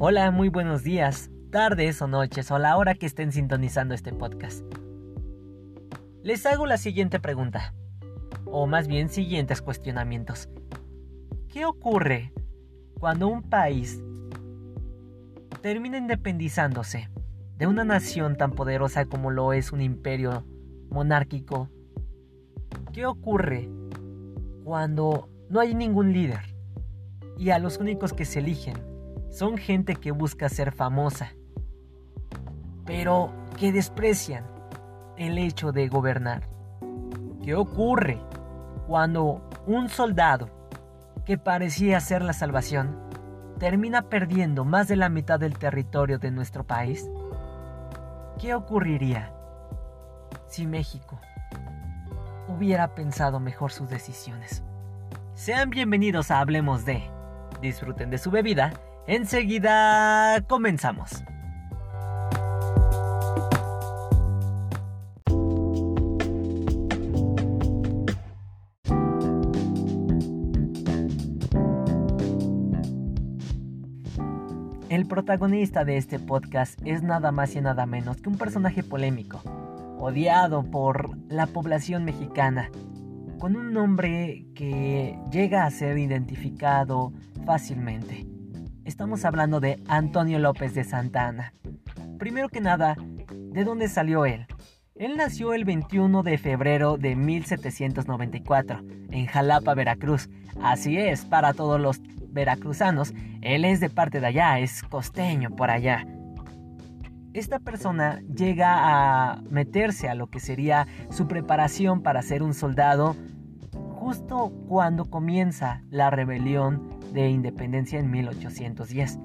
Hola, muy buenos días, tardes o noches o la hora que estén sintonizando este podcast. Les hago la siguiente pregunta, o más bien siguientes cuestionamientos. ¿Qué ocurre cuando un país termina independizándose de una nación tan poderosa como lo es un imperio monárquico? ¿Qué ocurre cuando no hay ningún líder y a los únicos que se eligen son gente que busca ser famosa, pero que desprecian el hecho de gobernar. ¿Qué ocurre cuando un soldado que parecía ser la salvación termina perdiendo más de la mitad del territorio de nuestro país? ¿Qué ocurriría si México hubiera pensado mejor sus decisiones? Sean bienvenidos a Hablemos de. Disfruten de su bebida Enseguida comenzamos. El protagonista de este podcast es nada más y nada menos que un personaje polémico, odiado por la población mexicana, con un nombre que llega a ser identificado fácilmente. Estamos hablando de Antonio López de Santa Ana. Primero que nada, ¿de dónde salió él? Él nació el 21 de febrero de 1794 en Jalapa, Veracruz. Así es, para todos los veracruzanos, él es de parte de allá, es costeño por allá. Esta persona llega a meterse a lo que sería su preparación para ser un soldado justo cuando comienza la rebelión de independencia en 1810.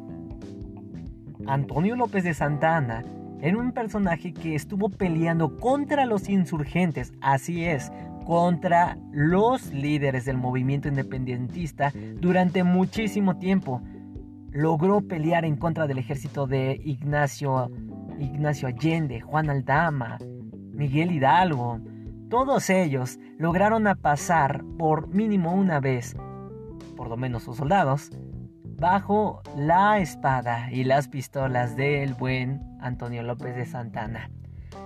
Antonio López de Santa Ana era un personaje que estuvo peleando contra los insurgentes, así es, contra los líderes del movimiento independentista durante muchísimo tiempo. Logró pelear en contra del ejército de Ignacio, Ignacio Allende, Juan Aldama, Miguel Hidalgo. Todos ellos lograron pasar por mínimo una vez por lo menos sus soldados, bajo la espada y las pistolas del buen Antonio López de Santana.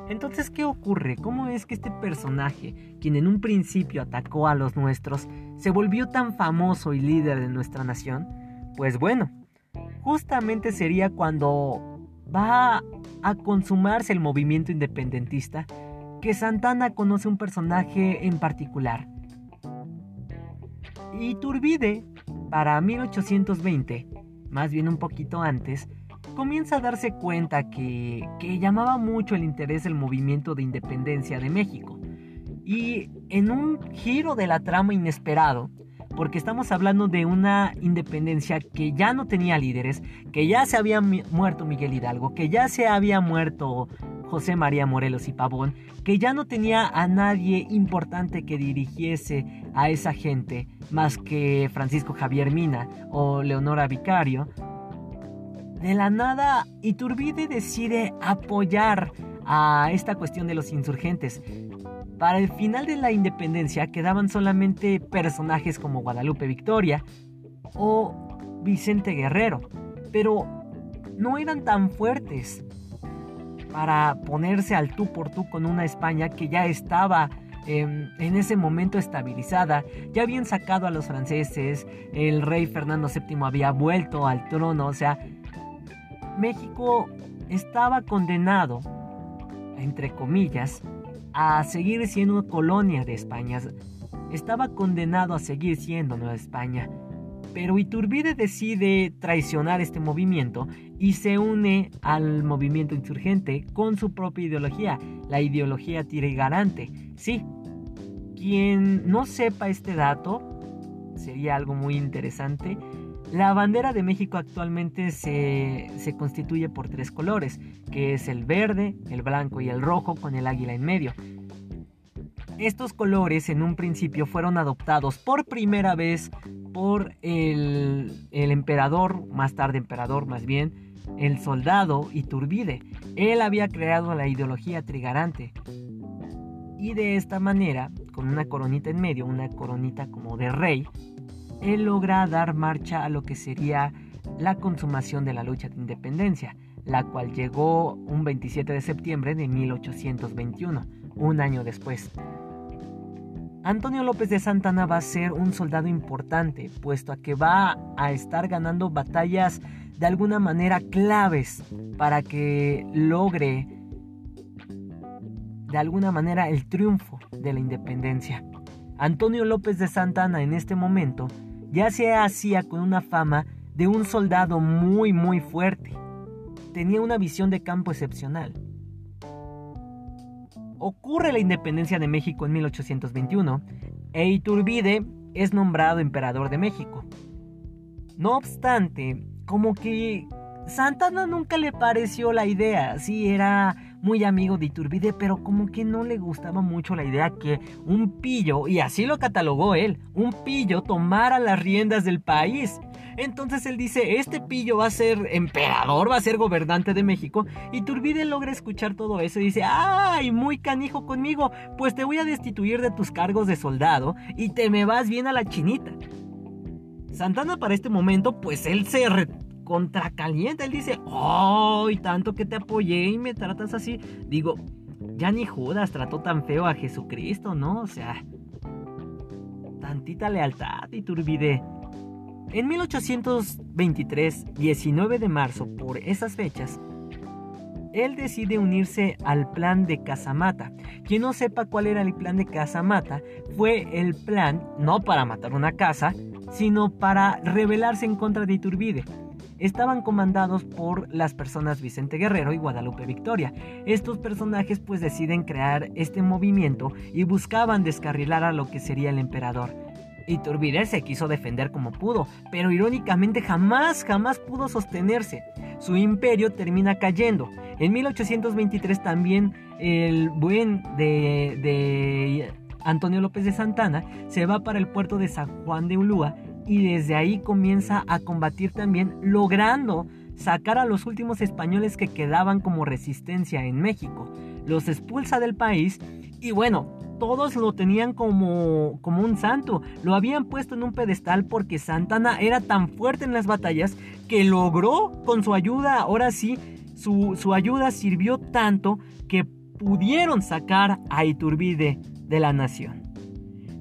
Entonces, ¿qué ocurre? ¿Cómo es que este personaje, quien en un principio atacó a los nuestros, se volvió tan famoso y líder de nuestra nación? Pues bueno, justamente sería cuando va a consumarse el movimiento independentista que Santana conoce un personaje en particular, Iturbide, para 1820, más bien un poquito antes, comienza a darse cuenta que, que llamaba mucho el interés el movimiento de independencia de México. Y en un giro de la trama inesperado, porque estamos hablando de una independencia que ya no tenía líderes, que ya se había muerto Miguel Hidalgo, que ya se había muerto José María Morelos y Pavón, que ya no tenía a nadie importante que dirigiese a esa gente, más que Francisco Javier Mina o Leonora Vicario, de la nada Iturbide decide apoyar a esta cuestión de los insurgentes. Para el final de la independencia quedaban solamente personajes como Guadalupe Victoria o Vicente Guerrero, pero no eran tan fuertes para ponerse al tú por tú con una España que ya estaba em, en ese momento estabilizada. Ya habían sacado a los franceses, el rey Fernando VII había vuelto al trono, o sea, México estaba condenado, entre comillas, a seguir siendo colonia de España. Estaba condenado a seguir siendo Nueva España. Pero Iturbide decide traicionar este movimiento y se une al movimiento insurgente con su propia ideología, la ideología tirigarante. Sí, quien no sepa este dato, sería algo muy interesante. La bandera de México actualmente se, se, constituye por tres colores, que es el verde, el blanco y el rojo con el águila en medio. Estos colores en un principio fueron adoptados por primera vez por el, emperador, más tarde emperador más bien, el soldado Iturbide. Él había creado la ideología trigarante. Y de esta manera, con una coronita en medio, una coronita como de rey, él logra dar marcha a lo que sería la consumación de la lucha de independencia, la cual llegó un 27 de septiembre de 1821, un año después. Antonio López de Santana va a ser un soldado importante, puesto a que va a estar ganando batallas de alguna manera claves para que logre de alguna manera el triunfo de la independencia. Antonio López de Santana en este momento ya se hacía con una fama de un soldado muy muy fuerte. Tenía una visión de campo excepcional. Ocurre la independencia de México en 1821 e Iturbide es nombrado emperador de México. No obstante, como que Santana nunca le pareció la idea, sí era muy amigo de Iturbide, pero como que no le gustaba mucho la idea que un pillo, y así lo catalogó él, un pillo tomara las riendas del país. Entonces él dice, este pillo va a ser emperador, va a ser gobernante de México. Y Turbide logra escuchar todo eso y dice, ay, muy canijo conmigo, pues te voy a destituir de tus cargos de soldado y te me vas bien a la chinita. Santana para este momento, pues él se contracalienta, él dice, ay, tanto que te apoyé y me tratas así. Digo, ya ni Judas trató tan feo a Jesucristo, ¿no? O sea, tantita lealtad y Turbide. En 1823, 19 de marzo, por esas fechas, él decide unirse al plan de Casamata. Quien no sepa cuál era el plan de Casamata, fue el plan no para matar una casa, sino para rebelarse en contra de Iturbide. Estaban comandados por las personas Vicente Guerrero y Guadalupe Victoria. Estos personajes pues deciden crear este movimiento y buscaban descarrilar a lo que sería el emperador. Iturbide se quiso defender como pudo, pero irónicamente jamás, jamás pudo sostenerse. Su imperio termina cayendo. En 1823 también el buen de, Antonio López de Santana se va para el puerto de San Juan de Ulúa y desde ahí comienza a combatir también, logrando sacar a los últimos españoles que quedaban como resistencia en México. Los expulsa del país y bueno, todos lo tenían como, como un santo. Lo habían puesto en un pedestal porque Santana era tan fuerte en las batallas que logró con su ayuda, ahora sí, su, su ayuda sirvió tanto que pudieron sacar a Iturbide de la nación.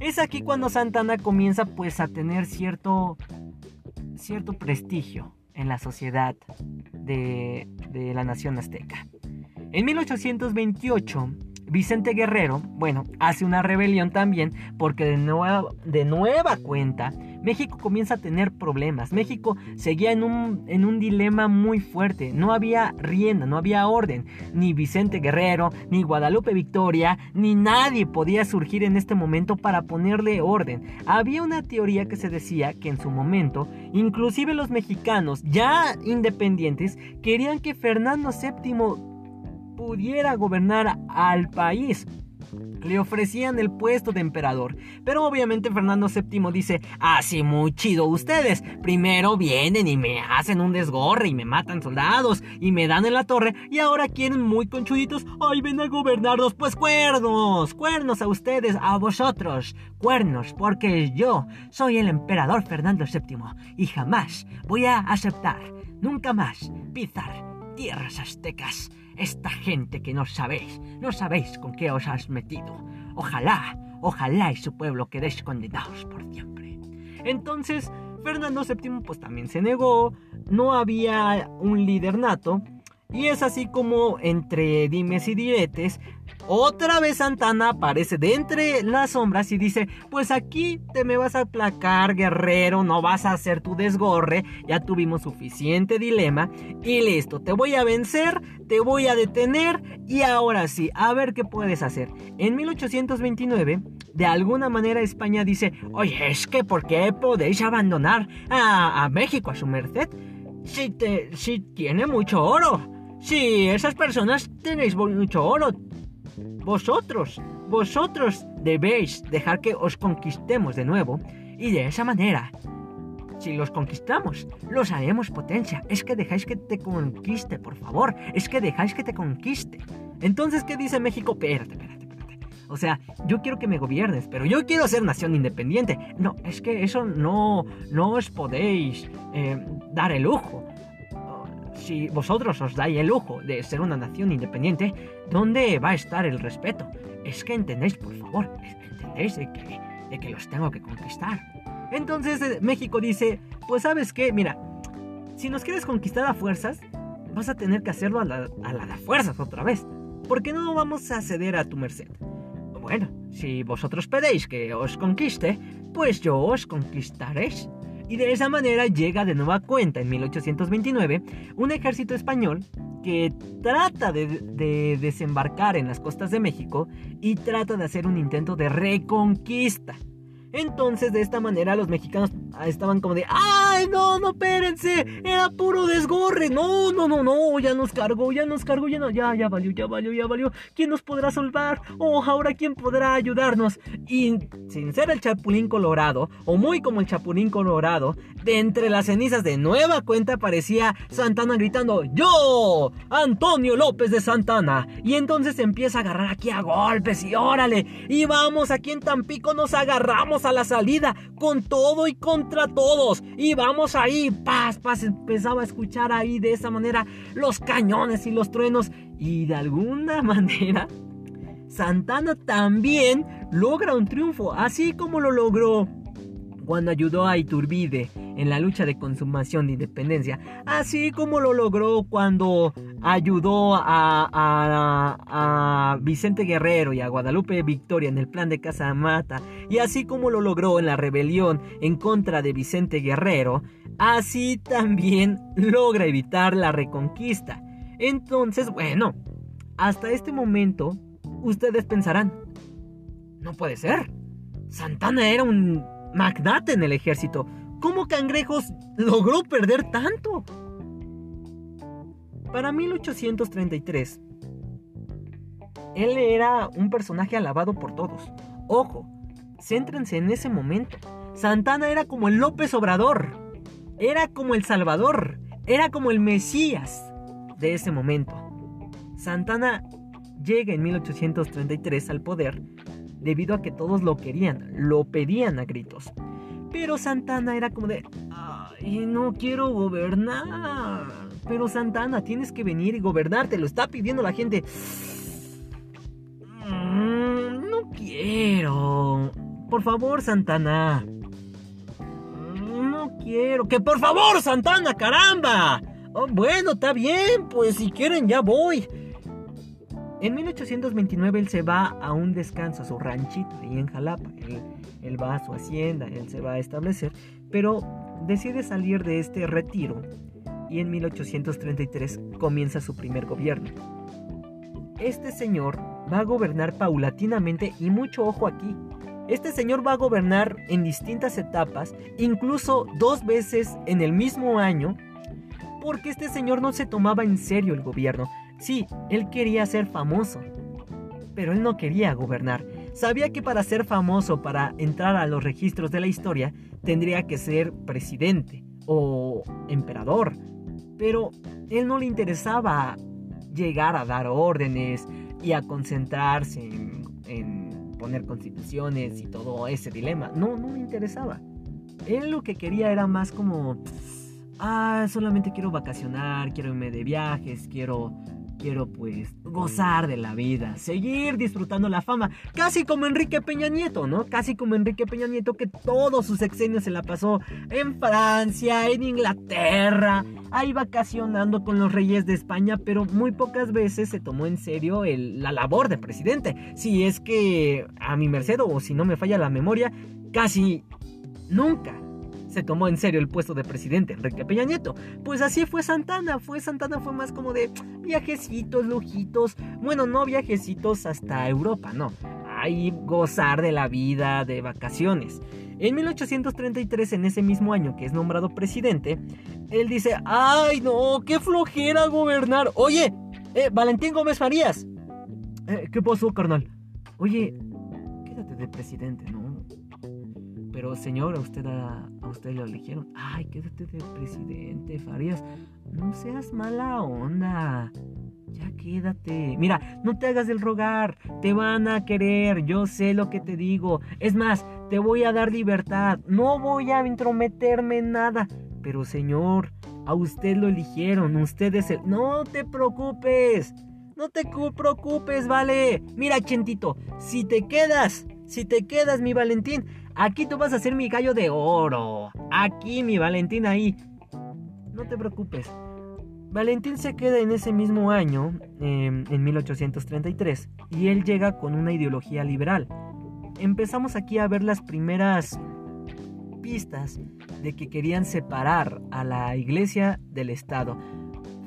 Es aquí cuando Santana comienza pues a tener cierto, cierto prestigio en la sociedad de, de la nación azteca. En 1828 Vicente Guerrero, bueno, hace una rebelión también porque de nueva, de nueva cuenta México comienza a tener problemas. México seguía en un, en un dilema muy fuerte. No había rienda, no había orden. Ni Vicente Guerrero, ni Guadalupe Victoria, ni nadie podía surgir en este momento para ponerle orden. Había una teoría que se decía que en su momento, inclusive los mexicanos ya independientes, querían que Fernando VII pudiera gobernar al país. Le ofrecían el puesto de emperador, pero obviamente Fernando VII dice, así muy chido ustedes, primero vienen y me hacen un desgorre y me matan soldados y me dan en la torre y ahora quieren muy conchuditos, ay ven a gobernarnos, pues cuernos, cuernos a ustedes, a vosotros, cuernos, porque yo soy el emperador Fernando VII y jamás voy a aceptar, nunca más, pisar tierras aztecas. Esta gente que no sabéis, no sabéis con qué os has metido. Ojalá, ojalá y su pueblo quedéis condenados por siempre. Entonces, Fernando VII pues también se negó, no había un líder nato, y es así como entre dimes y diretes, otra vez Santana aparece de entre las sombras y dice, pues aquí te me vas a aplacar, guerrero, no vas a hacer tu desgorre, ya tuvimos suficiente dilema y listo, te voy a vencer, te voy a detener y ahora sí, a ver qué puedes hacer. En 1829, de alguna manera España dice, oye, es que ¿por qué podéis abandonar a, México a su merced? Si, te, si tiene mucho oro. Si esas personas tenéis mucho oro, vosotros, vosotros debéis dejar que os conquistemos de nuevo y de esa manera, si los conquistamos, los haremos potencia. Es que dejáis que te conquiste, por favor. Es que dejáis que te conquiste. Entonces, ¿qué dice México? Espérate, espérate, espérate. O sea, yo quiero que me gobiernes, pero yo quiero ser nación independiente. No, es que eso no, no os podéis eh, dar el lujo. Si vosotros os dais el lujo de ser una nación independiente, ¿dónde va a estar el respeto? Es que entendéis, por favor, entendéis de que, de que los tengo que conquistar. Entonces eh, México dice, pues sabes qué, mira, si nos quieres conquistar a fuerzas, vas a tener que hacerlo a la, a la de fuerzas otra vez. Porque no vamos a ceder a tu merced. Bueno, si vosotros pedéis que os conquiste, pues yo os conquistaré. Y de esa manera llega de nueva cuenta en 1829 un ejército español que trata de, de, desembarcar en las costas de México y trata de hacer un intento de reconquista. Entonces de esta manera los mexicanos estaban como de, ¡ay, no, no, espérense! Era puro desgorre. No, no, no, no, ya nos cargó, ya nos cargó, ya no, ya, ya valió, ya valió, ya valió. ¿Quién nos podrá salvar? Oh, ahora quién podrá ayudarnos. Y sin ser el Chapulín Colorado, o muy como el Chapulín Colorado, de entre las cenizas de nueva cuenta aparecía Santana gritando, ¡Yo! Antonio López de Santana. Y entonces empieza a agarrar aquí a golpes y órale. Y vamos, aquí en Tampico nos agarramos a la salida con todo y contra todos. Y vamos ahí, paz, paz. Empezaba a escuchar ahí de esa manera los cañones y los truenos. Y de alguna manera, Santana también logra un triunfo, así como lo logró cuando ayudó a Iturbide en la lucha de consumación de independencia, así como lo logró cuando ayudó a, a, Vicente Guerrero y a Guadalupe Victoria en el plan de Casamata, y así como lo logró en la rebelión en contra de Vicente Guerrero, así también logra evitar la reconquista. Entonces, bueno, hasta este momento, ustedes pensarán, no puede ser. Santana era un magnate en el ejército. ¿Cómo Cangrejos logró perder tanto? Para 1833, él era un personaje alabado por todos. Ojo, céntrense en ese momento. Santana era como el López Obrador, era como el Salvador, era como el Mesías de ese momento. Santana llega en 1833 al poder debido a que todos lo querían, lo pedían a gritos. Pero Santana era como de, ay, no quiero gobernar. Pero Santana, tienes que venir y gobernar, te lo está pidiendo la gente. Mm, no quiero. Por favor, Santana. No quiero. Que por favor, Santana, caramba. Oh, bueno, está bien, pues si quieren ya voy. En 1829 él se va a un descanso a su ranchito ahí en Jalapa. Él, va a su hacienda, él se va a establecer, pero decide salir de este retiro y en 1833 comienza su primer gobierno. Este señor va a gobernar paulatinamente y mucho ojo aquí. Este señor va a gobernar en distintas etapas, incluso dos veces en el mismo año, porque este señor no se tomaba en serio el gobierno. Sí, él quería ser famoso, pero él no quería gobernar. Sabía que para ser famoso, para entrar a los registros de la historia, tendría que ser presidente o emperador. Pero él no le interesaba llegar a dar órdenes y a concentrarse en, poner constituciones y todo ese dilema. No, no le interesaba. Él lo que quería era más como, ah, solamente quiero vacacionar, quiero irme de viajes, quiero quiero pues gozar de la vida, seguir disfrutando la fama, casi como Enrique Peña Nieto, ¿no? Casi como Enrique Peña Nieto que todos sus sexenios se la pasó en Francia, en Inglaterra, ahí vacacionando con los reyes de España, pero muy pocas veces se tomó en serio la labor de presidente. Si es que a mi merced o si no me falla la memoria, casi nunca se tomó en serio el puesto de presidente Enrique Peña Nieto. Pues así fue Santana, fue Santana fue más como de viajecitos, lujitos, bueno, no viajecitos hasta Europa, no. Ahí gozar de la vida, de vacaciones. En 1833, en ese mismo año que es nombrado presidente, él dice, ay no, qué flojera gobernar. Oye, eh, Valentín Gómez Farías. Eh, ¿Qué pasó, carnal? Oye, quédate de presidente, ¿no? Pero señor, a usted, a, usted lo eligieron. Ay, quédate de presidente, Farías. No seas mala onda. Ya quédate. Mira, no te hagas del rogar. Te van a querer. Yo sé lo que te digo. Es más, te voy a dar libertad. No voy a intrometerme en nada. Pero señor, a usted lo eligieron. Usted es el... No te preocupes. No te preocupes, vale. Mira, Chentito, si te quedas, si te quedas, mi Valentín, aquí tú vas a ser mi gallo de oro. Aquí, mi Valentín, ahí. No te preocupes. Valentín se queda en ese mismo año, em, en 1833, y él llega con una ideología liberal. Empezamos aquí a ver las primeras pistas de que querían separar a la iglesia del Estado.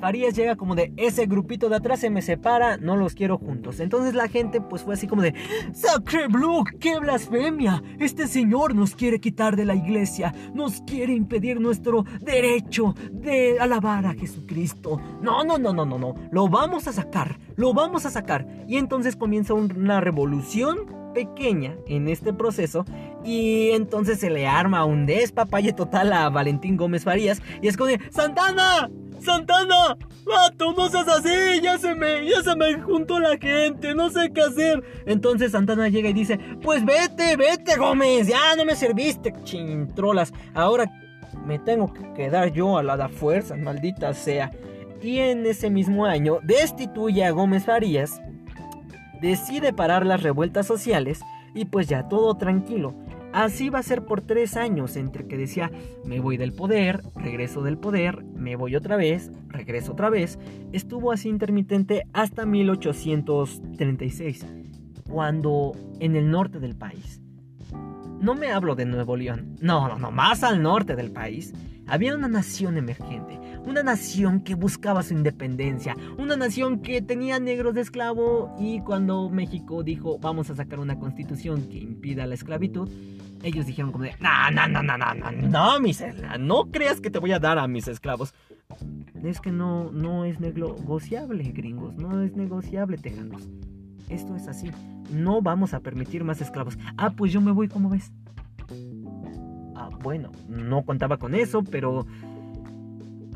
Farías llega como de ese grupito de atrás se me separa, no los quiero juntos. Entonces la gente pues fue así como de Sacre Blue, qué blasfemia. Este señor nos quiere quitar de la iglesia, nos quiere impedir nuestro derecho de alabar a Jesucristo. No, no, no, no, no, no. Lo vamos a sacar, lo vamos a sacar. Y entonces comienza una revolución pequeña en este proceso y entonces se le arma un despapalle total a Valentín Gómez Farías y es como Santana, ¡Santana! ¡Vato, no seas así! ¡Ya se me, ya se me juntó la gente! ¡No sé qué hacer! Entonces Santana llega y dice: Pues vete, vete, Gómez, ya no me serviste, chintrolas. Ahora me tengo que quedar yo a la da fuerza, maldita sea. Y en ese mismo año destituye a Gómez Farías, decide parar las revueltas sociales y pues ya todo tranquilo. Así va a ser por tres años, entre que decía, me voy del poder, regreso del poder, me voy otra vez, regreso otra vez. Estuvo así intermitente hasta 1836, cuando en el norte del país, no me hablo de Nuevo León, no, no, no, más al norte del país, había una nación emergente, una nación que buscaba su independencia, una nación que tenía negros de esclavo y cuando México dijo vamos a sacar una constitución que impida la esclavitud, ellos dijeron como de, no, no, no, no, no, no, no, no creas que te voy a dar a mis esclavos. Es que no, no es negociable, gringos, no es negociable, tejanos. Esto es así, no vamos a permitir más esclavos. Ah, pues yo me voy, ¿cómo ves? Ah, bueno, no contaba con eso, pero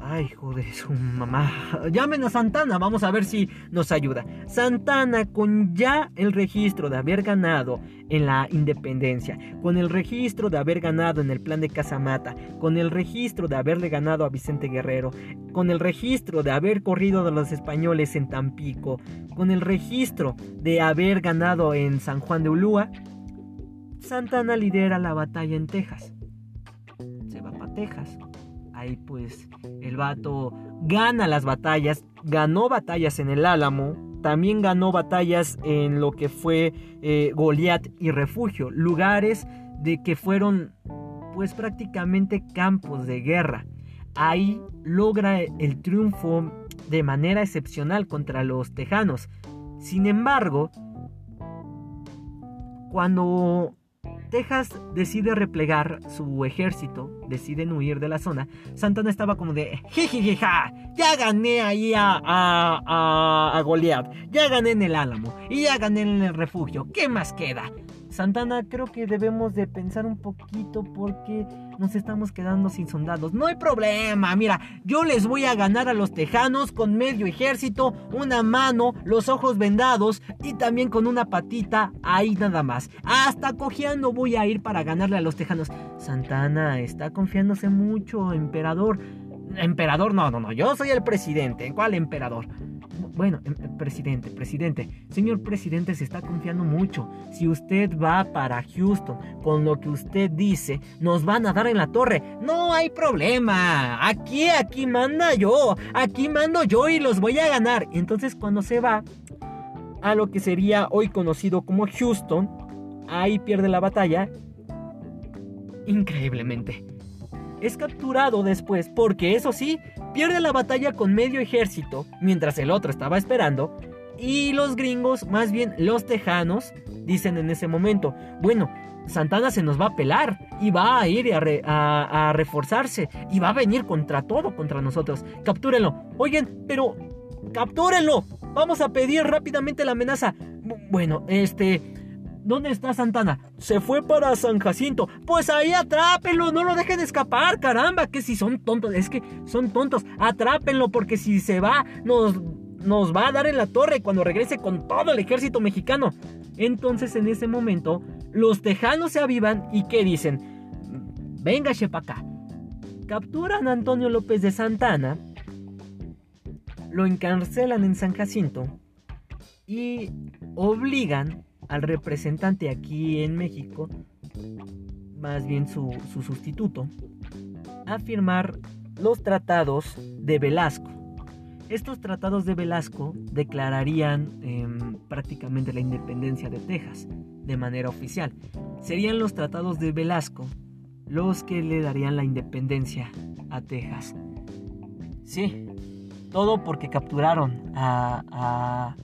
Ay, joder, su mamá. Llamen a Santana, vamos a ver si nos ayuda. Santana, con ya el registro de haber ganado en la independencia, con el registro de haber ganado en el plan de Casamata, con el registro de haberle ganado a Vicente Guerrero, con el registro de haber corrido de los españoles en Tampico, con el registro de haber ganado en San Juan de Ulúa, Santana lidera la batalla en Texas. Se va para Texas Ahí pues el vato gana las batallas, ganó batallas en el Álamo, también ganó batallas en lo que fue eh, Goliat y Refugio, lugares de que fueron pues prácticamente campos de guerra. Ahí logra el triunfo de manera excepcional contra los tejanos. Sin embargo, cuando Texas decide replegar su ejército, deciden huir de la zona. Santana estaba como de, jijijija, ya gané ahí a, a, a, Goliath, ya gané en el Álamo y ya gané en el refugio, ¿qué más queda? Santana, creo que debemos de pensar un poquito porque nos estamos quedando sin soldados. No hay problema, mira, yo les voy a ganar a los tejanos con medio ejército, una mano, los ojos vendados y también con una patita ahí nada más. Hasta cojeando voy a ir para ganarle a los tejanos. Santana está confiándose mucho, emperador. Emperador, no, no, no, yo soy el presidente. ¿Cuál emperador? Bueno, em, em, presidente, presidente, señor presidente se está confiando mucho. Si usted va para Houston con lo que usted dice, nos van a dar en la torre. No hay problema. Aquí, aquí manda yo. Aquí mando yo y los voy a ganar. Entonces cuando se va a lo que sería hoy conocido como Houston, ahí pierde la batalla. Increíblemente es capturado después porque eso sí, pierde la batalla con medio ejército mientras el otro estaba esperando y los gringos, más bien los tejanos, dicen en ese momento, bueno, Santana se nos va a pelar y va a ir a, reforzarse y va a venir contra todo, contra nosotros. Captúrenlo. Oigan, pero captúrenlo. Vamos a pedir rápidamente la amenaza. Bueno, este... ¿Dónde está Santana? Se fue para San Jacinto. Pues ahí atrápenlo, no lo dejen escapar, caramba, que si son tontos, es que son tontos, atrápenlo porque si se va nos nos va a dar en la torre cuando regrese con todo el ejército mexicano. Entonces en ese momento los tejanos se avivan y ¿qué dicen? Venga, acá. Capturan a Antonio López de Santana, lo encarcelan en San Jacinto y obligan al representante aquí en México, más bien su, sustituto, a firmar los tratados de Velasco. Estos tratados de Velasco declararían em, prácticamente la independencia de Texas de manera oficial. Serían los tratados de Velasco los que le darían la independencia a Texas. Sí, todo porque capturaron a, a,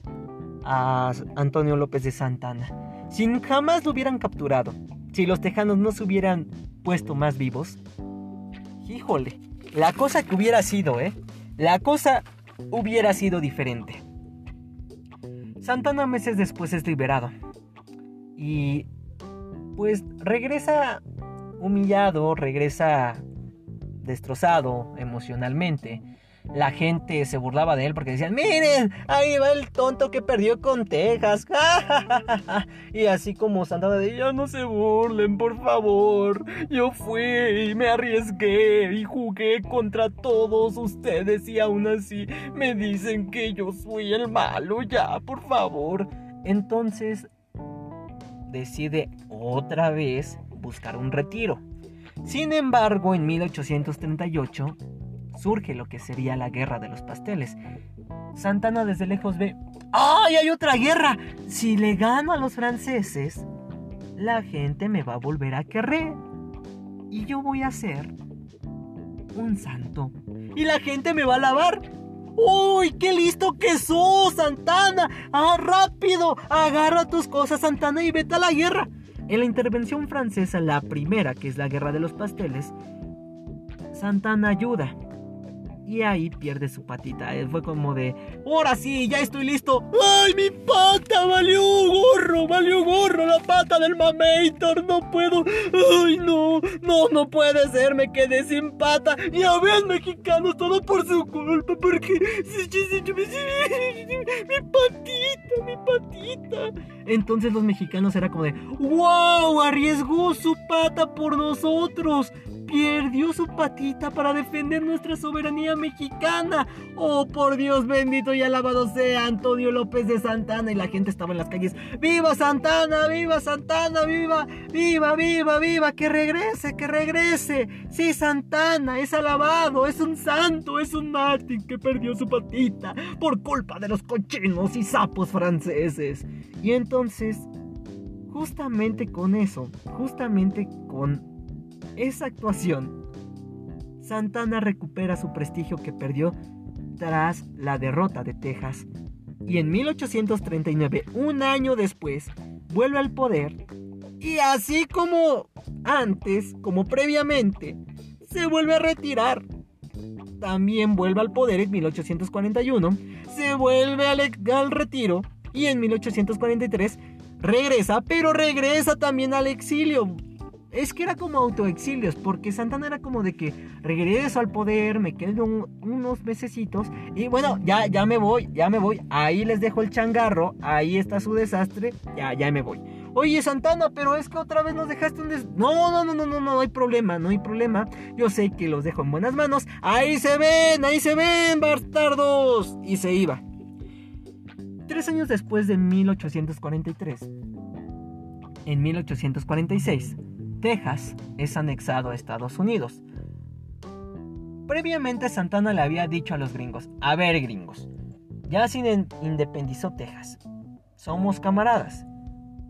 Antonio López de Santana. Si jamás lo hubieran capturado, si los tejanos no se hubieran puesto más vivos, híjole, la cosa que hubiera sido, ¿eh? La cosa hubiera sido diferente. Santana meses después es liberado. Y pues regresa humillado, regresa destrozado emocionalmente. La gente se burlaba de él porque decían, miren, ahí va el tonto que perdió con Texas. y así como Santana de, ya no se burlen, por favor. Yo fui y me arriesgué y jugué contra todos ustedes y aún así me dicen que yo soy el malo, ya, por favor. Entonces decide otra vez buscar un retiro. Sin embargo, en 1838 surge lo que sería la guerra de los pasteles. Santana desde lejos ve, ¡ay, hay otra guerra! Si le gano a los franceses, la gente me va a volver a querer. Y yo voy a ser un santo. Y la gente me va a alabar. ¡Uy, qué listo que sos, Santana! ¡Ah, rápido! Agarra tus cosas, Santana, y vete a la guerra. En la intervención francesa, la primera, que es la Guerra de los Pasteles, Santana ayuda. Y ahí pierde su patita. Eh, fue como de, ahora sí, ya estoy listo. ¡Ay, mi pata! ¡Valió gorro! ¡Valió gorro la pata del mamator! ¡No puedo! ¡Ay, no! No, no puede ser, me quedé sin pata. Ya ven, mexicanos, todo por su culpa, porque... ¡Mi patita, mi patita! Entonces los mexicanos era como de, ¡Wow! Arriesgó su pata por nosotros perdió su patita para defender nuestra soberanía mexicana. Oh, por Dios bendito y alabado sea Antonio López de Santana. Y la gente estaba en las calles. ¡Viva Santana! ¡Viva Santana! ¡Viva! ¡Viva! ¡Viva! ¡Viva! ¡Que regrese! ¡Que regrese! Sí, Santana es alabado, es un santo, es un mártir que perdió su patita por culpa de los cochinos y sapos franceses. Y entonces, justamente con eso, justamente con esa actuación, Santana recupera su prestigio que perdió tras la derrota de Texas y en 1839, un año después, vuelve al poder y así como antes, como previamente, se vuelve a retirar. También vuelve al poder en 1841, se vuelve al, al retiro y en 1843 regresa, pero regresa también al exilio es que era como autoexilios, porque Santana era como de que regreso al poder, me quedo unos mesecitos y bueno, ya, ya me voy, ya me voy, ahí les dejo el changarro, ahí está su desastre, ya, ya me voy. Oye Santana, pero es que otra vez nos dejaste un des... No, no, no, no, no, no, no hay problema, no hay problema. Yo sé que los dejo en buenas manos. Ahí se ven, ahí se ven, bastardos. Y se iba. Tres años después de 1843, en 1846, Texas es anexado a Estados Unidos. Previamente Santana le había dicho a los gringos, a ver gringos, ya se independizó Texas. Somos camaradas.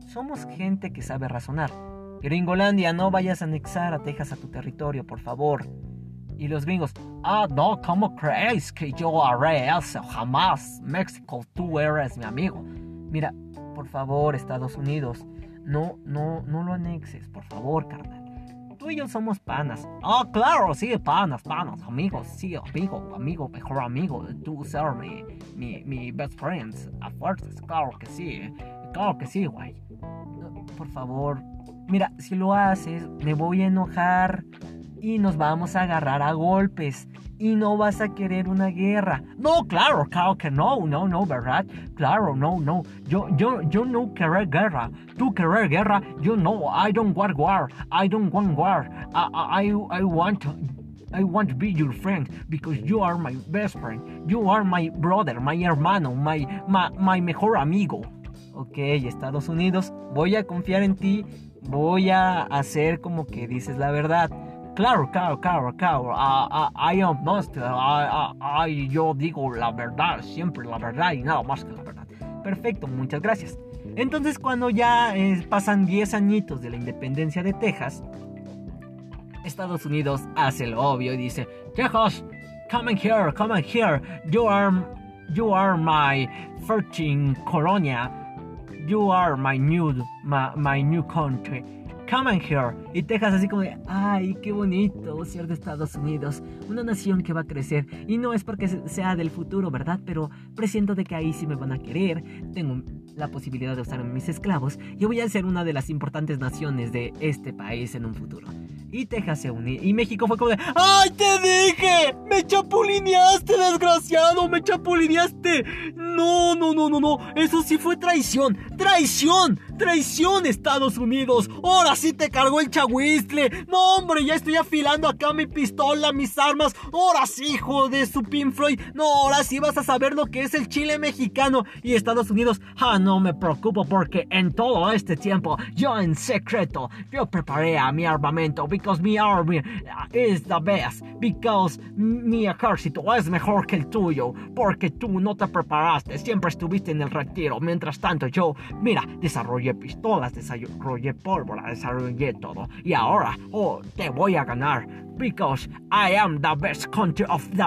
Somos gente que sabe razonar. Gringolandia, no vayas a anexar a Texas a tu territorio, por favor. Y los gringos, ah, no, ¿cómo crees que yo haré eso? Jamás. México, tú eres mi amigo. Mira, por favor, Estados Unidos, no, no, no lo anexes, por favor, carnal. Tú y yo somos panas. Ah, claro, sí, panas, panas, amigos, sí, amigo, amigo, mejor amigo. Tú ser mi, mi, mi best friends. A fuerzas, claro que sí, claro que sí, güey. Por favor, mira, si lo haces, me voy a enojar. y nos vamos a agarrar a golpes y no vas a querer una guerra. No, claro, claro que no, no, no, ¿verdad? Claro, no, no. Yo, yo, yo no querer guerra. Tú querer guerra, yo no. I don't want war. I don't want war. I, I, I want I want to be your friend because you are my best friend. You are my brother, my hermano, my, my, my mejor amigo. Ok, Estados Unidos, voy a confiar en ti. Voy a hacer como que dices la verdad. Claro, claro, claro, claro. I, am master. I, yo digo la verdad, siempre la verdad y nada más que la verdad. Perfecto, muchas gracias. Entonces cuando ya eh, pasan 10 añitos de la independencia de Texas, Estados Unidos hace lo obvio y dice, Texas, come in here, come in here. You are, you are my 13 colonia. You are my new, my, my new country come and here. Y Texas así como de, ay, qué bonito ser de Estados Unidos, una nación que va a crecer. Y no es porque sea del futuro, ¿verdad? Pero presiento de que ahí sí me van a querer. Tengo la posibilidad de usar mis esclavos y voy a ser una de las importantes naciones de este país en un futuro. Y Texas se unió y México fue como de, ¡ay, te dije! ¡Me chapulineaste, desgraciado! ¡Me chapulineaste! No, no, no, no, no. Eso sí fue traición. ¡Traición! ¡Traición, Estados Unidos! ¡Ahora sí te cargó el chagüistle! ¡No, hombre! Ya estoy afilando acá mi pistola, mis armas. ¡Ahora sí, hijo de su Pink Floyd! ¡No, ahora sí vas a saber lo que es el chile mexicano! Y Estados Unidos, ¡ah, no me preocupo porque en todo este tiempo, yo en secreto, yo preparé a mi armamento because mi army is the best, because mi ejército es mejor que el tuyo, porque tú no te preparaste, siempre estuviste en el retiro, mientras tanto yo, mira, desarrollé pistolas, desarrollé pólvora, desarrollé todo. Y ahora, oh, te voy a ganar. Because I am the best country of the...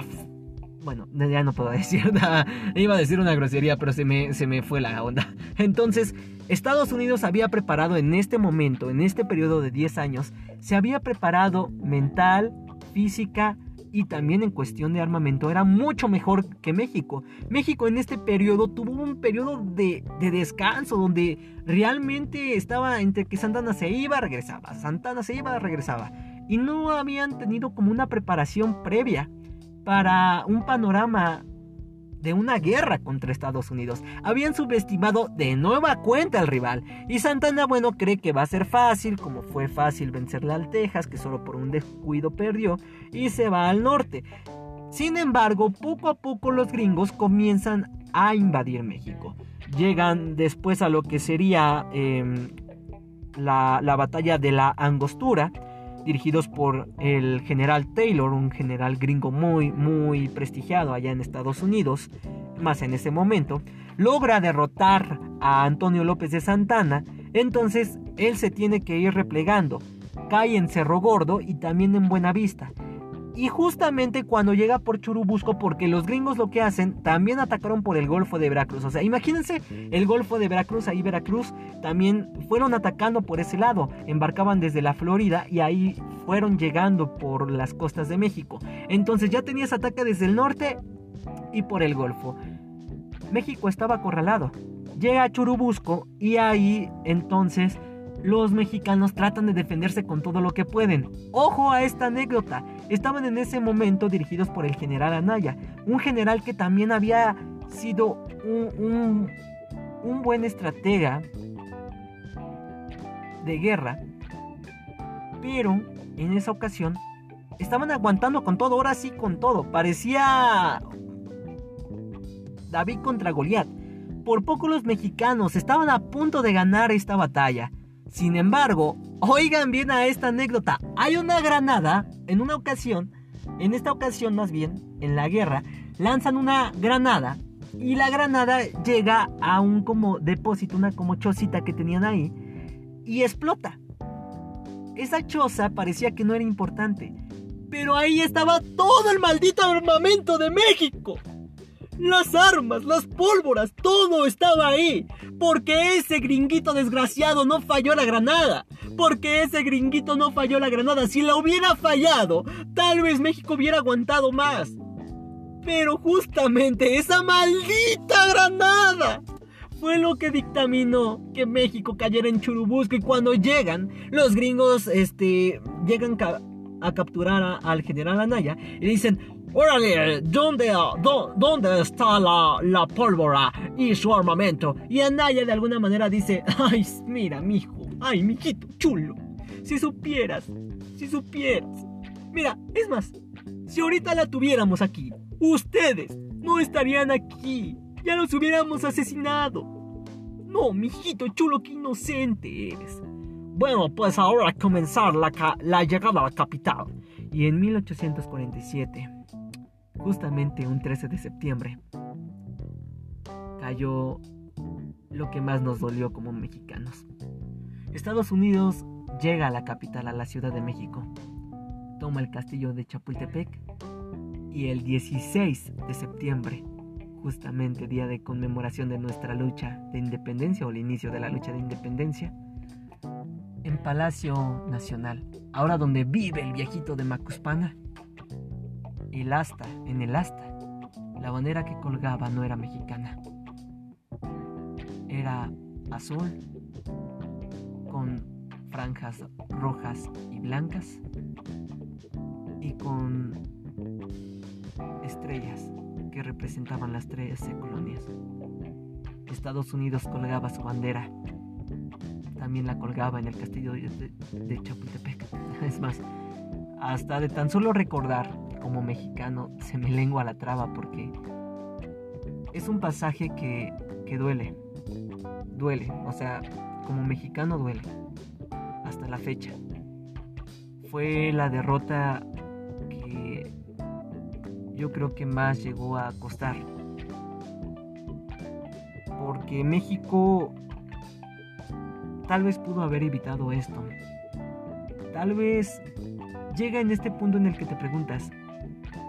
Bueno, ya no puedo decir nada. Iba a decir una grosería, pero se me, se me fue la onda. Entonces, Estados Unidos había preparado en este momento, en este periodo de 10 años, se había preparado mental, física y también en cuestión de armamento era mucho mejor que México. México en este periodo tuvo un periodo de, descanso donde realmente estaba entre que Santana se iba, regresaba, Santana se iba, regresaba. Y no habían tenido como una preparación previa para un panorama de una guerra contra Estados Unidos. Habían subestimado de nueva cuenta al rival. Y Santana, bueno, cree que va a ser fácil, como fue fácil vencerle al Texas, que solo por un descuido perdió, y se va al norte. Sin embargo, poco a poco los gringos comienzan a invadir México. Llegan después a lo que sería em, la, la batalla de la Angostura dirigidos por el general Taylor, un general gringo muy, muy prestigiado allá en Estados Unidos, más en ese momento, logra derrotar a Antonio López de Santana, entonces él se tiene que ir replegando, cae en Cerro Gordo y también en Buenavista. Y justamente cuando llega por Churubusco, porque los gringos lo que hacen, también atacaron por el Golfo de Veracruz. O sea, imagínense el Golfo de Veracruz, ahí Veracruz, también fueron atacando por ese lado. Embarcaban desde la Florida y ahí fueron llegando por las costas de México. Entonces ya tenías ataque desde el norte y por el Golfo. México estaba acorralado. Llega a Churubusco y ahí entonces los mexicanos tratan de defenderse con todo lo que pueden. Ojo a esta anécdota. Estaban en ese momento dirigidos por el general Anaya, un general que también había sido un, buen estratega de guerra, pero en esa ocasión estaban aguantando con todo, ahora sí con todo. Parecía David contra Goliat. Por poco los mexicanos estaban a punto de ganar esta batalla. Sin embargo, oigan bien a esta anécdota. Hay una granada, en una ocasión, en esta ocasión más bien, en la guerra, lanzan una granada y la granada llega a un como depósito, una como chocita que tenían ahí y explota. Esa choza parecía que no era importante, pero ahí estaba todo el maldito armamento de México. Las armas, las pólvoras, todo estaba ahí. Porque ese gringuito desgraciado no falló la granada. Porque ese gringuito no falló la granada. Si la hubiera fallado, tal vez México hubiera aguantado más. Pero justamente esa maldita granada fue lo que dictaminó que México cayera en Churubusco y cuando llegan, los gringos, este, llegan a capturar al general Anaya y dicen, órale, ¿dónde, dónde está la, la, pólvora y su armamento? Y Anaya de alguna manera dice, ay, mira, mijo, ay, mijito chulo, si supieras, si supieras. Mira, es más, si ahorita la tuviéramos aquí, ustedes no estarían aquí, ya los hubiéramos asesinado. No, mijito chulo, qué inocente eres. Bueno, pues ahora comenzar la llegada a la capital. Y en 1847, justamente un 13 de septiembre, cayó lo que más nos dolió como mexicanos. Estados Unidos llega a la capital, a la Ciudad de México, toma el castillo de Chapultepec y el 16 de septiembre, justamente día de conmemoración de nuestra lucha de independencia o el inicio de la lucha de independencia, en Palacio Nacional, ahora donde vive el viejito de Macuspana. El asta, en el asta, la bandera que colgaba no era mexicana. Era azul con franjas rojas y blancas y con estrellas que representaban las 13 colonias. Estados Unidos colgaba su bandera también la colgaba en el castillo de, Chapultepec. Es más, hasta de tan solo recordar como mexicano se me lengua la traba porque es un pasaje que, que duele. Duele, o sea, como mexicano duele. Hasta la fecha. Fue la derrota que yo creo que más llegó a costar. Porque México Tal vez pudo haber evitado esto. Tal vez llega en este punto en el que te preguntas,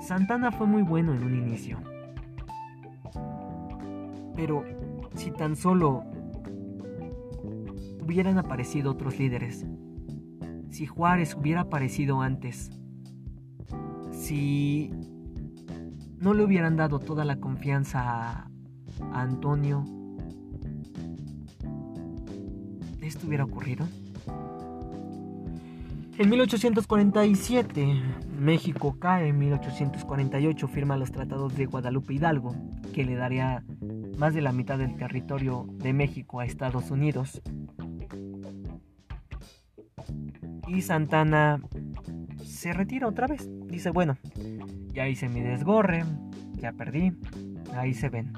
Santana fue muy bueno en un inicio. Pero si tan solo hubieran aparecido otros líderes, si Juárez hubiera aparecido antes, si no le hubieran dado toda la confianza a, Antonio, esto hubiera ocurrido? En 1847, México cae, en 1848 firma los tratados de Guadalupe Hidalgo, que le daría más de la mitad del territorio de México a Estados Unidos. Y Santana se retira otra vez. Dice, bueno, ya hice mi desgorre, ya perdí, ahí se ven.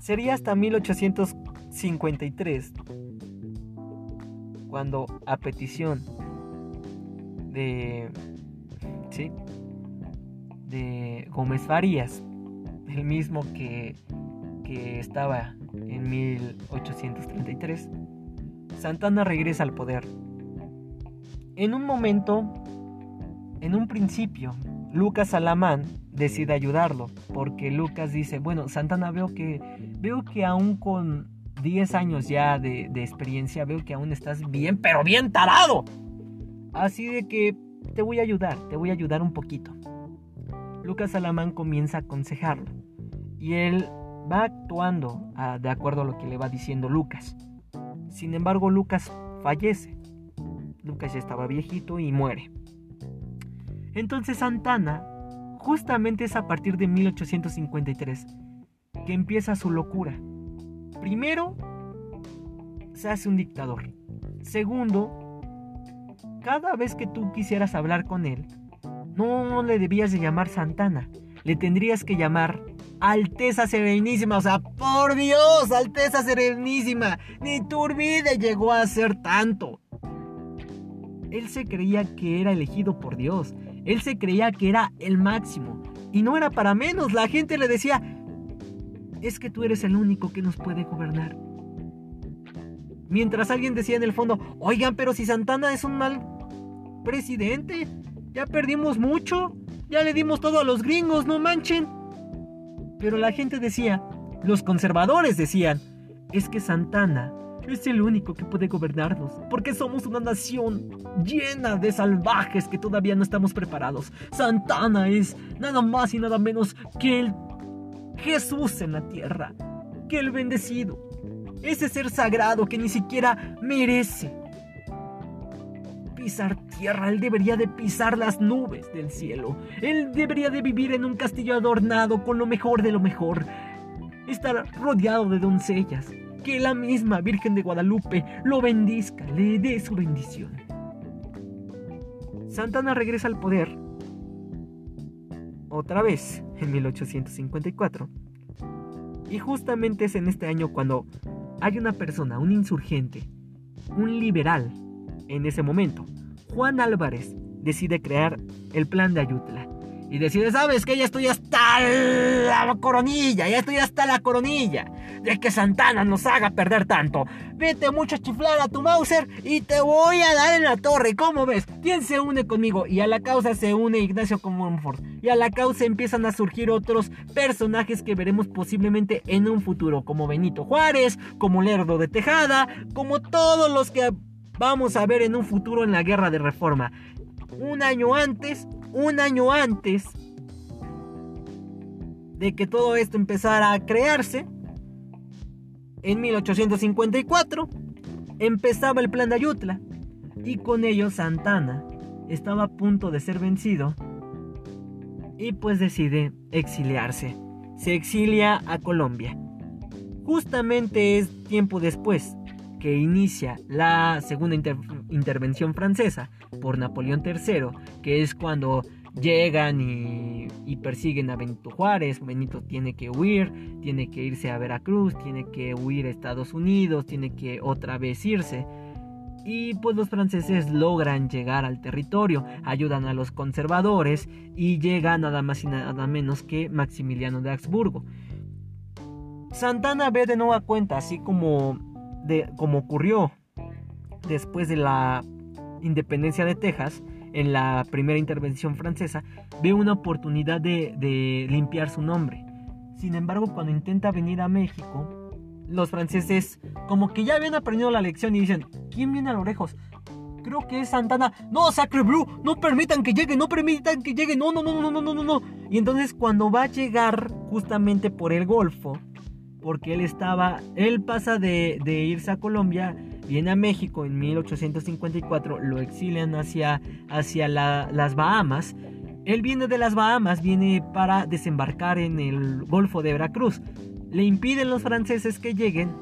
Sería hasta 1853 cuando a petición de ¿sí? de Gómez Farías, el mismo que, que estaba en 1833, Santana regresa al poder. En un momento, en un principio, Lucas Alamán decide ayudarlo, porque Lucas dice, bueno, Santana veo que veo que aún con 10 años ya de, experiencia, veo que aún estás bien, pero bien tarado. Así de que te voy a ayudar, te voy a ayudar un poquito. Lucas Alamán comienza a aconsejarlo y él va actuando de acuerdo a lo que le va diciendo Lucas. Sin embargo, Lucas fallece. Lucas ya estaba viejito y muere. Entonces Santana, justamente es a partir de 1853, que empieza su locura. Primero, se hace un dictador. Segundo, cada vez que tú quisieras hablar con él, no le debías de llamar Santana, le tendrías que llamar Alteza Serenísima, o sea, por Dios, Alteza Serenísima, ni Turbide llegó a ser tanto. Él se creía que era elegido por Dios, él se creía que era el máximo, y no era para menos, la gente le decía, es que tú eres el único que nos puede gobernar. Mientras alguien decía en el fondo, oigan, pero si Santana es un mal presidente, ya perdimos mucho, ya le dimos todo a los gringos, no manchen. Pero la gente decía, los conservadores decían, es que Santana es el único que puede gobernarnos, porque somos una nación llena de salvajes que todavía no estamos preparados. Santana es nada más y nada menos que el Jesús en la tierra, que el bendecido, ese ser sagrado que ni siquiera merece. pisar tierra, él debería de pisar las nubes del cielo. Él debería de vivir en un castillo adornado con lo mejor de lo mejor. Estar rodeado de doncellas. Que la misma Virgen de Guadalupe lo bendizca, le dé su bendición. Santana regresa al poder otra vez en 1854. Y justamente es en este año cuando hay una persona, un insurgente, un liberal en ese momento, Juan Álvarez, decide crear el plan de Ayutla y decide, sabes que ya estoy hasta la coronilla, ya estoy hasta la coronilla de que Santana nos haga perder tanto. Vete mucho a chiflar a tu Mauser y te voy a dar en la torre. ¿Cómo ves? ¿Quién se une conmigo? Y a la causa se une Ignacio Comonfort. Y a la causa empiezan a surgir otros personajes que veremos posiblemente en un futuro, como Benito Juárez, como Lerdo de Tejada, como todos los que vamos a ver en un futuro en la guerra de reforma. Un año antes un año antes de que todo esto empezara a crearse, en 1854, empezaba el plan de Ayutla y con ello Santana estaba a punto de ser vencido y pues decide exiliarse. Se exilia a Colombia. Justamente es tiempo después que inicia la segunda intervención francesa por Napoleón III, que es cuando llegan y, persiguen a Benito Juárez, Benito tiene que huir, tiene que irse a Veracruz, tiene que huir a Estados Unidos, tiene que otra vez irse. Y pues los franceses logran llegar al territorio, ayudan a los conservadores y llega nada más y nada menos que Maximiliano de Habsburgo. Santana ve de nueva cuenta, así como como ocurrió después de la independencia de Texas, en la primera intervención francesa, ve una oportunidad de, limpiar su nombre. Sin embargo, cuando intenta venir a México, los franceses como que ya habían aprendido la lección y dicen, ¿quién viene a los orejos? Creo que es Santana. No, Sacre Blue, no permitan que llegue, no permitan que llegue, no, no, no, no, no, no, no. Y entonces cuando va a llegar justamente por el Golfo, porque él estaba, él pasa de, irse a Colombia, viene a México en 1854, lo exilian hacia, hacia las Bahamas. Él viene de las Bahamas, viene para desembarcar en el Golfo de Veracruz. Le impiden los franceses que lleguen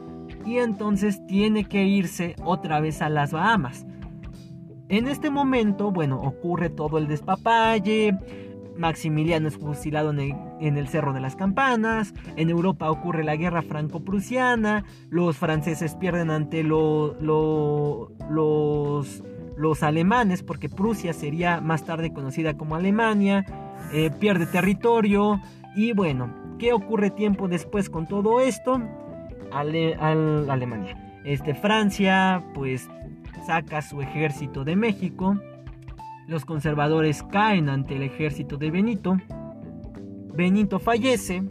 y entonces tiene que irse otra vez a las Bahamas. En este momento, bueno, ocurre todo el despapalle, Maximiliano es fusilado en el, Cerro de las Campanas, en Europa ocurre la guerra franco-prusiana, los franceses pierden ante los, los alemanes, porque Prusia sería más tarde conocida como Alemania, eh, pierde territorio y bueno, ¿qué ocurre tiempo después con todo esto? Alemania. Este, Francia pues saca su ejército de México los conservadores caen ante el ejército de Benito. Benito fallece.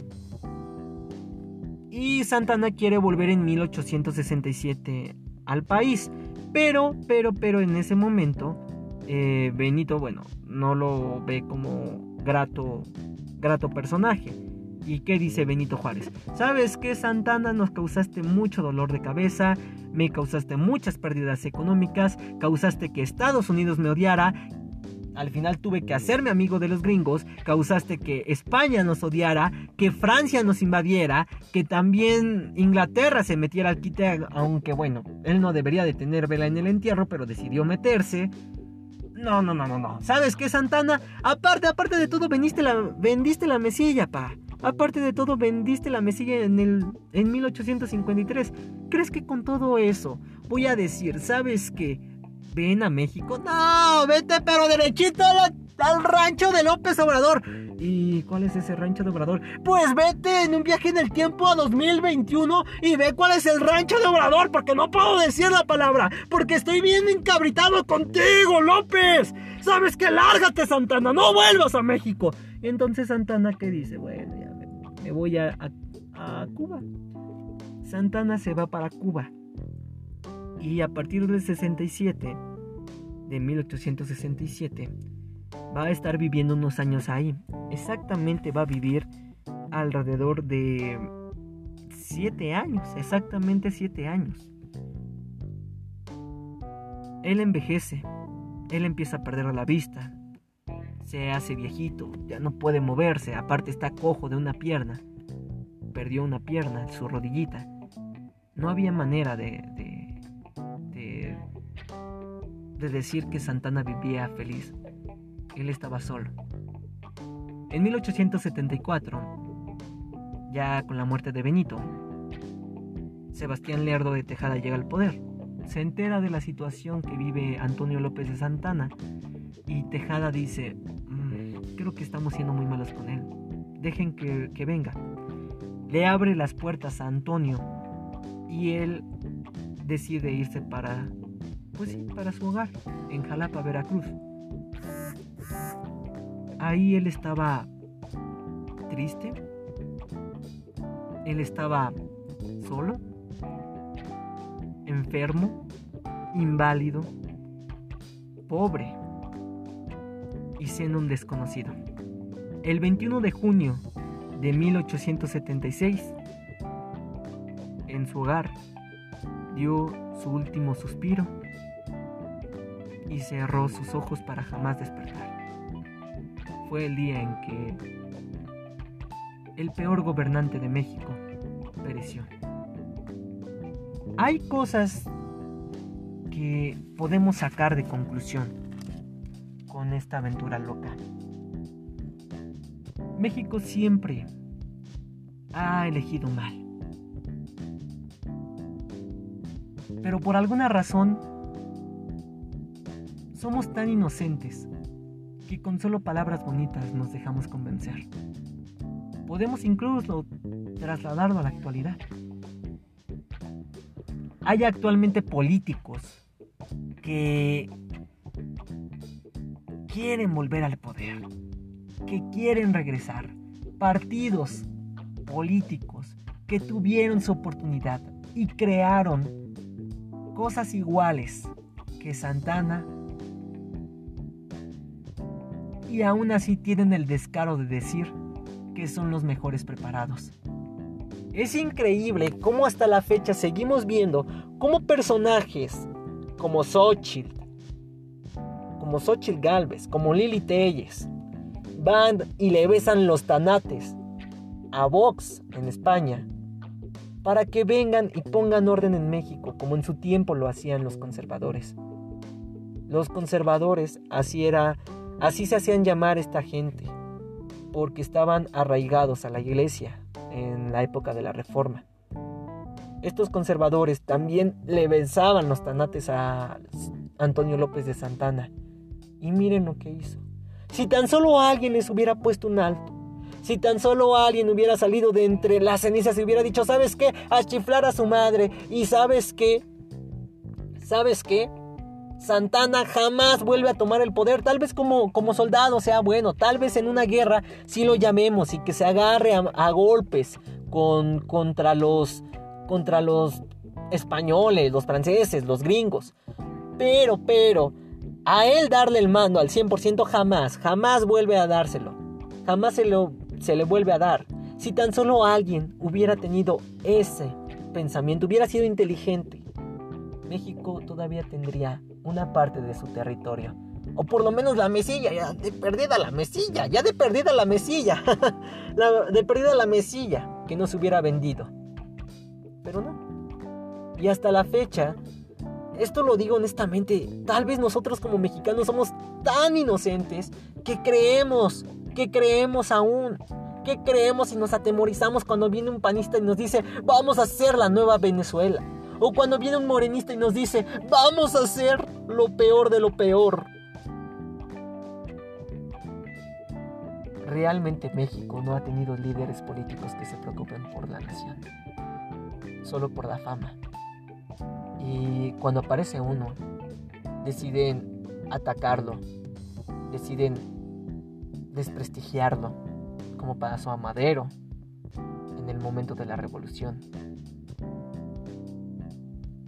Y Santana quiere volver en 1867 al país. Pero, pero, pero en ese momento, eh, Benito, bueno, no lo ve como grato, grato personaje. ¿Y qué dice Benito Juárez? ¿Sabes que Santana nos causaste mucho dolor de cabeza? Me causaste muchas pérdidas económicas, causaste que Estados Unidos me odiara al final tuve que hacerme amigo de los gringos, causaste que España nos odiara, que Francia nos invadiera, que también Inglaterra se metiera al quite, aunque bueno, él no debería de tener vela en el entierro, pero decidió meterse. No, no, no, no, no. ¿Sabes qué, Santana? Aparte, aparte de todo, vendiste la, vendiste la mesilla, pa. Aparte de todo, vendiste la mesilla en, el, en 1853. ¿Crees que con todo eso voy a decir, ¿sabes qué? Ven a México. No, vete pero derechito al, rancho de López Obrador. ¿Y cuál es ese rancho de Obrador? Pues vete en un viaje en el tiempo a 2021 y ve cuál es el rancho de Obrador, porque no puedo decir la palabra, porque estoy bien encabritado contigo, López. ¿Sabes que Lárgate, Santana, no vuelvas a México. Entonces Santana, ¿qué dice? Bueno, ya me, voy a Cuba. Santana se va para Cuba. Y a partir del 67, de 1867, va a estar viviendo unos años ahí. Exactamente va a vivir alrededor de 7 años, exactamente 7 años. Él envejece él empieza a perder la vista. Se hace viejito, ya no puede moverse, aparte está cojo de una pierna. Perdió una pierna, su rodillita. No había manera de, de decir que Santana vivía feliz. Él estaba solo. En 1874, ya con la muerte de Benito, Sebastián Lerdo de Tejada llega al poder. Se entera de la situación que vive Antonio López de Santana y Tejada dice, mm, creo que estamos siendo muy malos con él. Dejen que, que venga. Le abre las puertas a Antonio y él decide irse para, pues sí, para su hogar, en Jalapa, Veracruz. Ahí él estaba triste, él estaba solo, enfermo, inválido, pobre y siendo un desconocido. El 21 de junio de 1876, en su hogar, dio su último suspiro y cerró sus ojos para jamás despertar fue el día en que el peor gobernante de México pereció. Hay cosas que podemos sacar de conclusión con esta aventura loca. México siempre ha elegido mal. Pero por alguna razón somos tan inocentes que con solo palabras bonitas nos dejamos convencer. Podemos incluso trasladarlo a la actualidad. Hay actualmente políticos que quieren volver al poder, que quieren regresar. Partidos políticos que tuvieron su oportunidad y crearon cosas iguales que Santana y aún así tienen el descaro de decir que son los mejores preparados. Es increíble cómo hasta la fecha seguimos viendo cómo personajes como Xochitl, como Xochitl Galvez, como Lili Telles, van y le besan los tanates a Vox en España para que vengan y pongan orden en México como en su tiempo lo hacían los conservadores. Los conservadores así era Así se hacían llamar esta gente, porque estaban arraigados a la iglesia en la época de la Reforma. Estos conservadores también le besaban los tanates a Antonio López de Santana. Y miren lo que hizo. Si tan solo alguien les hubiera puesto un alto, si tan solo alguien hubiera salido de entre las cenizas y hubiera dicho, ¿sabes qué? A chiflar a su madre. Y ¿sabes qué? ¿Sabes qué? Santana jamás vuelve a tomar el poder, tal vez como, como soldado sea bueno, tal vez en una guerra sí lo llamemos y que se agarre a, golpes con, contra, los, contra los españoles, los franceses, los gringos. Pero, pero, a él darle el mando al 100% jamás, jamás vuelve a dárselo. Jamás se, lo, se le vuelve a dar. Si tan solo alguien hubiera tenido ese pensamiento, hubiera sido inteligente, México todavía tendría una parte de su territorio. O por lo menos la mesilla, ya de perdida la mesilla, ya de perdida la mesilla. de perdida la mesilla que no se hubiera vendido. Pero no. Y hasta la fecha, esto lo digo honestamente, tal vez nosotros como mexicanos somos tan inocentes que creemos, que creemos aún, que creemos y nos atemorizamos cuando viene un panista y nos dice, vamos a hacer la nueva Venezuela. O cuando viene un morenista y nos dice, vamos a hacer lo peor de lo peor. Realmente México no ha tenido líderes políticos que se preocupen por la nación, solo por la fama. Y cuando aparece uno, deciden atacarlo, deciden desprestigiarlo, como pasó a Madero en el momento de la revolución.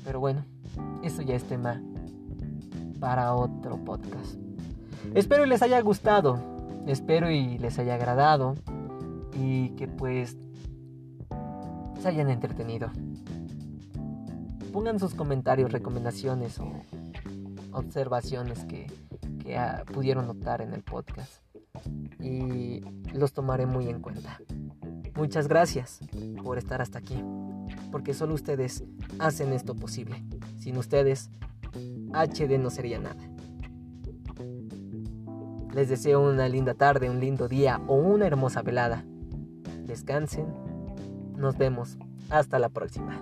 Pero bueno, eso ya es tema para otro podcast. Espero les haya gustado, espero y les haya agradado y que pues se hayan entretenido. Pongan sus comentarios, recomendaciones o observaciones que, que ah, pudieron notar en el podcast y los tomaré muy en cuenta. Muchas gracias por estar hasta aquí, porque solo ustedes hacen esto posible. Sin ustedes, HD no sería nada. Les deseo una linda tarde, un lindo día o una hermosa velada. Descansen. Nos vemos. Hasta la próxima.